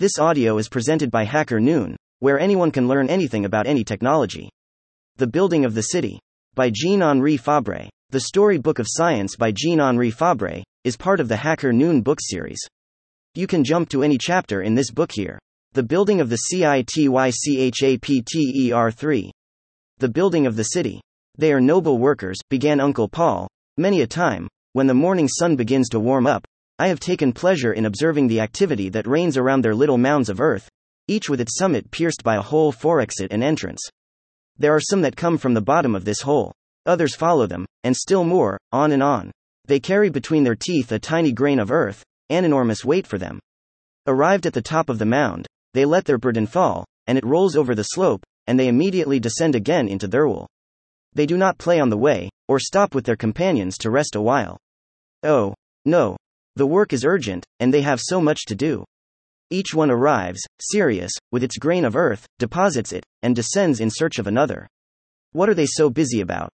This audio is presented by Hacker Noon, where anyone can learn anything about any technology. The Building of the City. By Jean Henri Fabre. The Story Book of Science by Jean Henri Fabre is part of the Hacker Noon book series. You can jump to any chapter in this book here. The Building of the CITYCHAPTER 3. The Building of the City. They are noble workers, began Uncle Paul. Many a time, when the morning sun begins to warm up, I have taken pleasure in observing the activity that reigns around their little mounds of earth, each with its summit pierced by a hole for exit and entrance. There are some that come from the bottom of this hole. Others follow them, and still more, on and on. They carry between their teeth a tiny grain of earth, an enormous weight for them. Arrived at the top of the mound, they let their burden fall, and it rolls over the slope, and they immediately descend again into their wool. They do not play on the way, or stop with their companions to rest a while. Oh, no, the work is urgent, and they have so much to do. Each one arrives, serious, with its grain of earth, deposits it, and descends in search of another. What are they so busy about?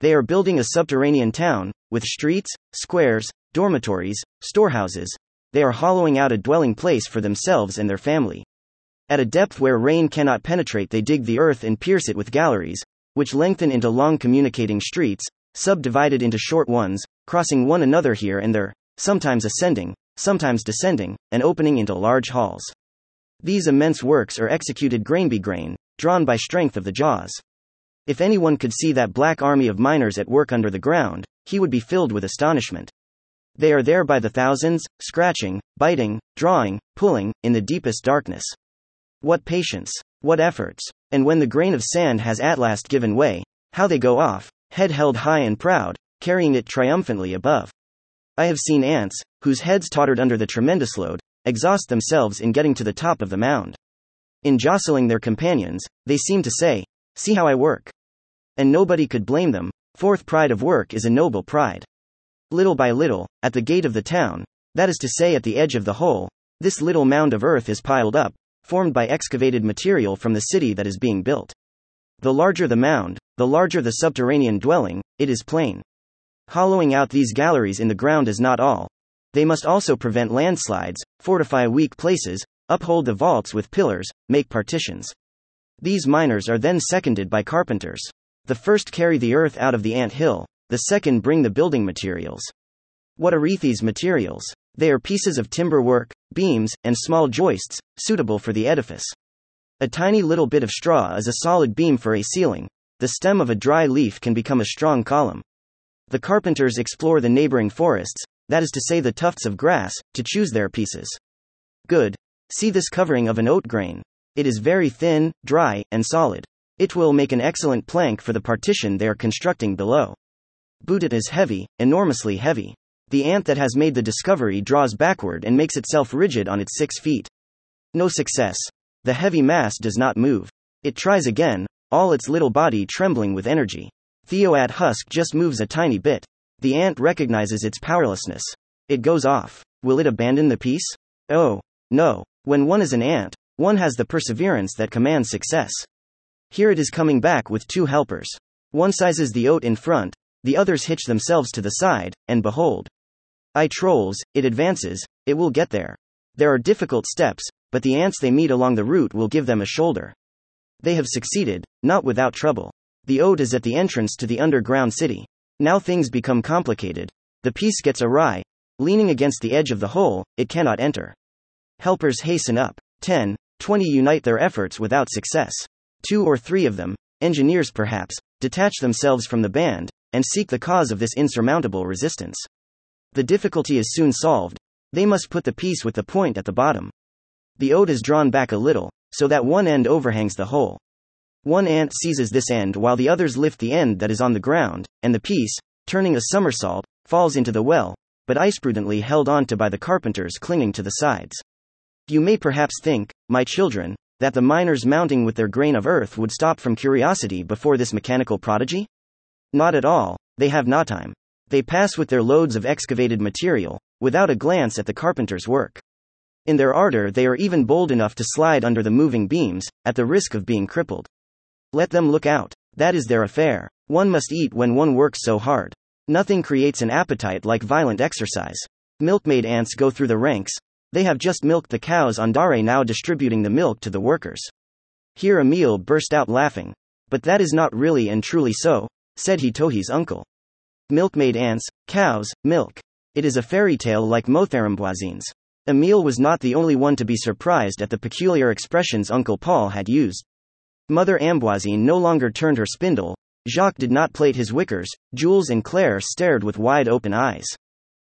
They are building a subterranean town, with streets, squares, dormitories, storehouses. They are hollowing out a dwelling place for themselves and their family. At a depth where rain cannot penetrate, they dig the earth and pierce it with galleries, which lengthen into long communicating streets, subdivided into short ones, crossing one another here and there, sometimes ascending, sometimes descending, and opening into large halls. These immense works are executed grain by grain, drawn by strength of the jaws. If anyone could see that black army of miners at work under the ground, he would be filled with astonishment. They are there by the thousands, scratching, biting, drawing, pulling, in the deepest darkness. What patience! What efforts! And when the grain of sand has at last given way, how they go off, head held high and proud, carrying it triumphantly above. I have seen ants, whose heads tottered under the tremendous load, exhaust themselves in getting to the top of the mound. In jostling their companions, they seem to say, See how I work. And nobody could blame them, fourth pride of work is a noble pride. Little by little, at the gate of the town, that is to say at the edge of the hole, this little mound of earth is piled up, formed by excavated material from the city that is being built. The larger the mound, the larger the subterranean dwelling, it is plain. Hollowing out these galleries in the ground is not all. They must also prevent landslides, fortify weak places, uphold the vaults with pillars, make partitions. These miners are then seconded by carpenters. The first carry the earth out of the ant hill, the second bring the building materials. What are these materials? They are pieces of timber work, beams, and small joists, suitable for the edifice. A tiny little bit of straw is a solid beam for a ceiling, the stem of a dry leaf can become a strong column. The carpenters explore the neighboring forests, that is to say, the tufts of grass, to choose their pieces. Good. See this covering of an oat grain. It is very thin, dry, and solid. It will make an excellent plank for the partition they are constructing below. Boot it is heavy, enormously heavy. The ant that has made the discovery draws backward and makes itself rigid on its six feet. No success. The heavy mass does not move. It tries again, all its little body trembling with energy. Theoat husk just moves a tiny bit. The ant recognizes its powerlessness. It goes off. Will it abandon the piece? Oh, no. When one is an ant, one has the perseverance that commands success. Here it is coming back with two helpers. One sizes the oat in front, the others hitch themselves to the side, and behold. I trolls, it advances, it will get there. There are difficult steps, but the ants they meet along the route will give them a shoulder. They have succeeded, not without trouble. The oat is at the entrance to the underground city. Now things become complicated. The piece gets awry. Leaning against the edge of the hole, it cannot enter. Helpers hasten up. 10, 20 unite their efforts without success. Two or three of them, engineers perhaps, detach themselves from the band, and seek the cause of this insurmountable resistance. The difficulty is soon solved. They must put the piece with the point at the bottom. The oat is drawn back a little, so that one end overhangs the hole. One ant seizes this end while the others lift the end that is on the ground, and the piece, turning a somersault, falls into the well, but ice prudently held on to by the carpenters clinging to the sides. You may perhaps think, my children, that the miners mounting with their grain of earth would stop from curiosity before this mechanical prodigy? Not at all, they have not time. They pass with their loads of excavated material, without a glance at the carpenter's work. In their ardor, they are even bold enough to slide under the moving beams, at the risk of being crippled. Let them look out. That is their affair. One must eat when one works so hard. Nothing creates an appetite like violent exercise. Milkmaid ants go through the ranks. They have just milked the cows on Dare now distributing the milk to the workers. Here Emile burst out laughing. But that is not really and truly so, said Hitohi's uncle. Milkmaid ants, cows, milk. It is a fairy tale like Motharamboisines. Emile was not the only one to be surprised at the peculiar expressions Uncle Paul had used. Mother Ambroisine no longer turned her spindle, Jacques did not plait his wickers, Jules and Claire stared with wide open eyes.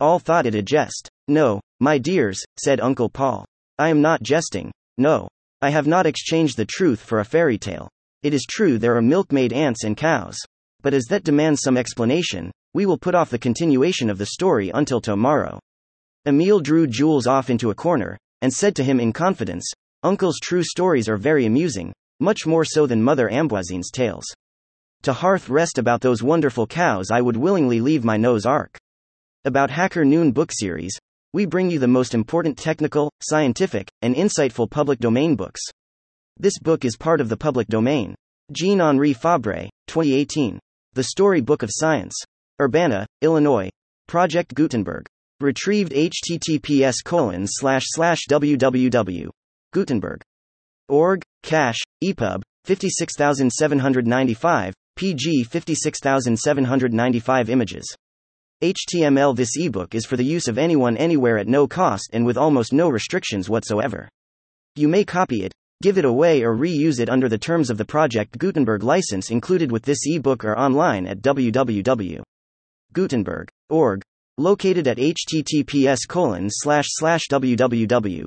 All thought it a jest. No, my dears, said Uncle Paul. I am not jesting. No. I have not exchanged the truth for a fairy tale. It is true there are milkmaid ants and cows. But as that demands some explanation, we will put off the continuation of the story until tomorrow. Emile drew Jules off into a corner, and said to him in confidence, Uncle's true stories are very amusing, much more so than Mother Ambroisine's tales. To hearth rest about those wonderful cows, I would willingly leave my nose arc. About Hacker Noon book series, we bring you the most important technical, scientific, and insightful public domain books. This book is part of the public domain. Jean Henri Fabre, 2018. The Story Book of Science. Urbana, Illinois. Project Gutenberg. Retrieved https colon slash slash www. Gutenberg. Org, cache, EPUB, 56795, PG 56795 images. HTML This ebook is for the use of anyone anywhere at no cost and with almost no restrictions whatsoever. You may copy it, give it away, or reuse it under the terms of the Project Gutenberg license included with this ebook or online at www.gutenberg.org, located at https colon slash slash www.